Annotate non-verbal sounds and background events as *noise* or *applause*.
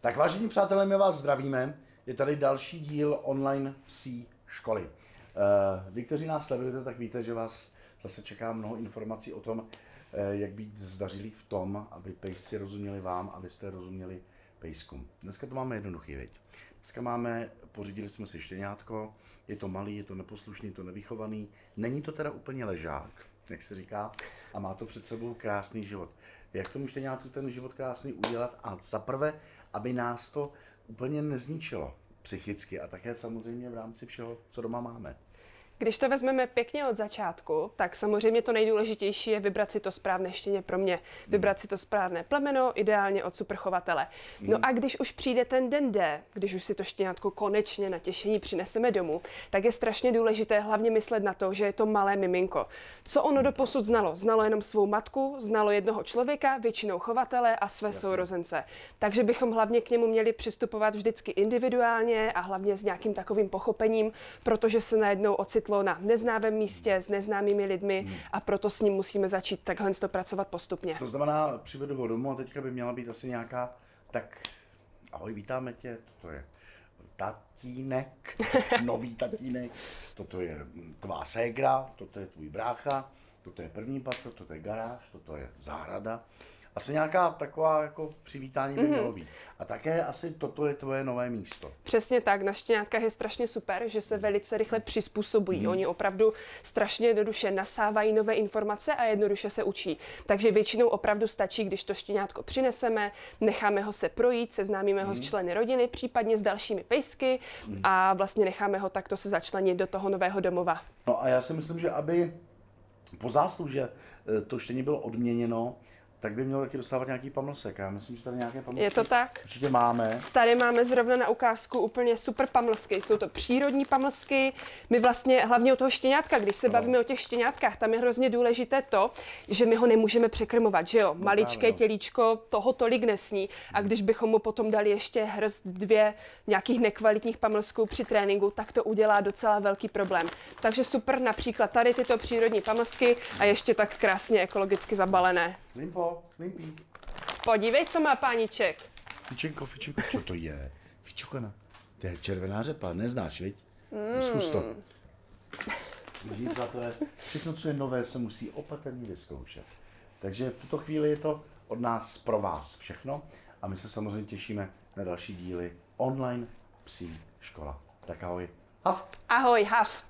Tak vážení přátelé, my vás zdravíme. Je tady další díl online psí školy. Eh, Vy, kteří nás sledujete, tak víte, že vás zase čeká mnoho informací o tom, eh, jak být zdařilý v tom, aby pejsci rozuměli vám, abyste rozuměli pejskům. Dneska to máme jednoduchý, věď. Dneska máme, pořídili jsme si štěňátko, je to malý, je to neposlušný, je to nevychovaný. Není to teda úplně ležák, jak se říká, a má to před sebou krásný život. Jak tomu štěňátku ten život krásný udělat? A za prvé, aby nás to úplně nezničilo psychicky a také samozřejmě v rámci všeho, co doma máme. Když to vezmeme pěkně od začátku, tak samozřejmě to nejdůležitější je vybrat si to správné štěně pro mě. Vybrat si to správné plemeno, ideálně od superchovatele. No a když už přijde ten den D, když už si to štěňátko konečně na těšení přineseme domů, tak je strašně důležité hlavně myslet na to, že je to malé miminko. Co ono do posud znalo? Znalo jenom svou matku, znalo jednoho člověka, většinou chovatele a své sourozence. Takže bychom hlavně k němu měli přistupovat vždycky individuálně a hlavně s nějakým takovým pochopením, protože se najednou ocitlo na neznámém místě s neznámými lidmi a proto s ním musíme začít takhle to pracovat postupně. To znamená, přivedu ho domů a teďka by měla být asi nějaká, tak ahoj, vítáme tě, toto je tatínek, *laughs* nový tatínek, toto je tvá ségra, toto je tvůj brácha, toto je první patro, toto je garáž, toto je zahrada. Asi nějaká taková jako přivítání by mělo být. A také asi toto je tvoje nové místo. Přesně tak, na štěňátkách je strašně super, že se velice rychle přizpůsobují. Oni opravdu strašně jednoduše nasávají nové informace a jednoduše se učí. Takže většinou opravdu stačí, když to štěňátko přineseme, necháme ho se projít, seznámíme ho s členy rodiny, případně s dalšími pejsky a vlastně necháme ho takto se začlenit do toho nového domova. No a já si myslím, že aby po zásluže eh, to štění bylo odměněno, tak by mělo taky dostávat nějaký pamlsek. Já myslím, že tady nějaké pamlsky Je to tak? určitě máme. Tady máme zrovna na ukázku úplně super pamlsky. Jsou to přírodní pamlsky. My vlastně hlavně o toho štěňátka, když se bavíme o těch štěňátkách, tam je hrozně důležité to, že my ho nemůžeme překrmovat, že jo? Maličké právě, no. tělíčko toho tolik nesní. A když bychom mu potom dali ještě hrst dvě nějakých nekvalitních pamlsků při tréninku, tak to udělá docela velký problém. Takže super například tady tyto přírodní pamlsky a ještě tak krásně ekologicky zabalené. Limpo, limpí. Podívej, co má páníček. Fičenko, fičenko, co to je? Fičokana. To je červená řepa, neznáš, viď? Mm. Zkus to. Vidí, přátelé, všechno, co je nové, se musí opatrně vyzkoušet. Takže v tuto chvíli je to od nás pro vás všechno a my se samozřejmě těšíme na další díly online psí škola. Tak ahoj. Hav. Ahoj, Hav.